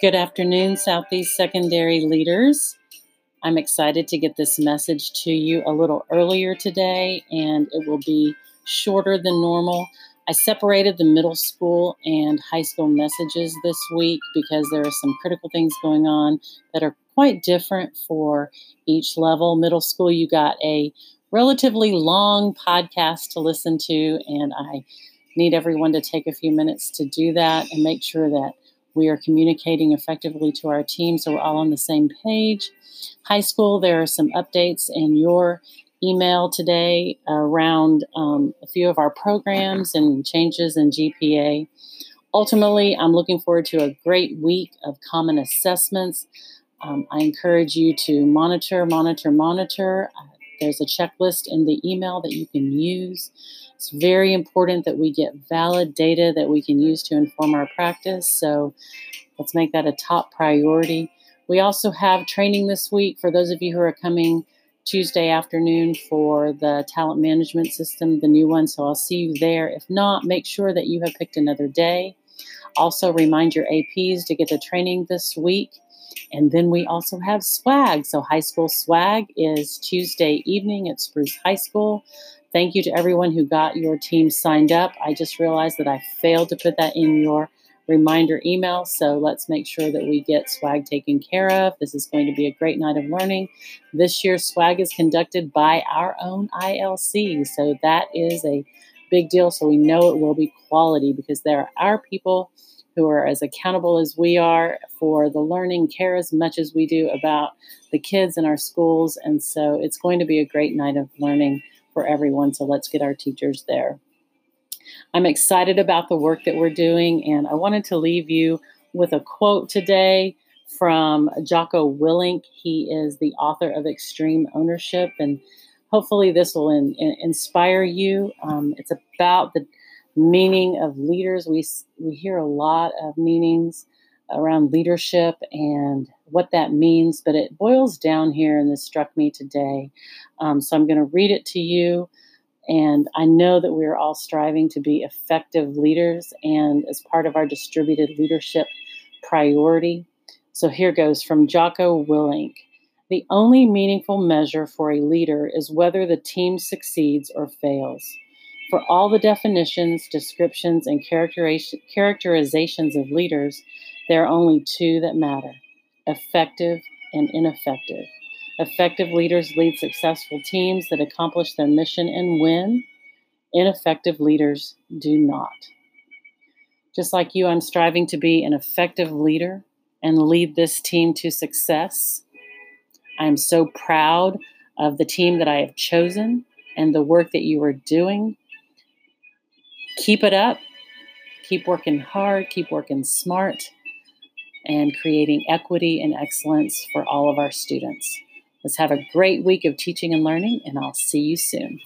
Good afternoon, Southeast Secondary leaders. I'm excited to get this message to you a little earlier today, and it will be shorter than normal. I separated the middle school and high school messages this week because there are some critical things going on that are quite different for each level. Middle school, you got a relatively long podcast to listen to, and I need everyone to take a few minutes to do that and make sure that we are communicating effectively to our team so we're all on the same page. High school, there are some updates in your email today around um, a few of our programs and changes in GPA. Ultimately, I'm looking forward to a great week of common assessments. Um, I encourage you to monitor, monitor, monitor. Uh, there's a checklist in the email that you can use. It's very important that we get valid data that we can use to inform our practice. So let's make that a top priority. We also have training this week for those of you who are coming Tuesday afternoon for the talent management system, the new one. So I'll see you there. If not, make sure that you have picked another day. Also, remind your APs to get the training this week. And then we also have swag. So, high school swag is Tuesday evening at Spruce High School. Thank you to everyone who got your team signed up. I just realized that I failed to put that in your reminder email. So let's make sure that we get swag taken care of. This is going to be a great night of learning. This year's swag is conducted by our own ILC. So that is a big deal. So we know it will be quality because there are our people who are as accountable as we are for the learning, care as much as we do about the kids in our schools. And so it's going to be a great night of learning for everyone. So let's get our teachers there. I'm excited about the work that we're doing, and I wanted to leave you with a quote today from Jocko Willink. He is the author of Extreme Ownership, and hopefully, this will in, in, inspire you. Um, it's about the meaning of leaders. We, we hear a lot of meanings around leadership and what that means, but it boils down here, and this struck me today. Um, so I'm going to read it to you. And I know that we are all striving to be effective leaders, and as part of our distributed leadership priority. So here goes from Jocko Willink. The only meaningful measure for a leader is whether the team succeeds or fails. For all the definitions, descriptions, and characterizations of leaders, there are only two that matter effective and ineffective. Effective leaders lead successful teams that accomplish their mission and win. Ineffective leaders do not. Just like you, I'm striving to be an effective leader and lead this team to success. I am so proud of the team that I have chosen and the work that you are doing. Keep it up. Keep working hard. Keep working smart and creating equity and excellence for all of our students. Let's have a great week of teaching and learning, and I'll see you soon.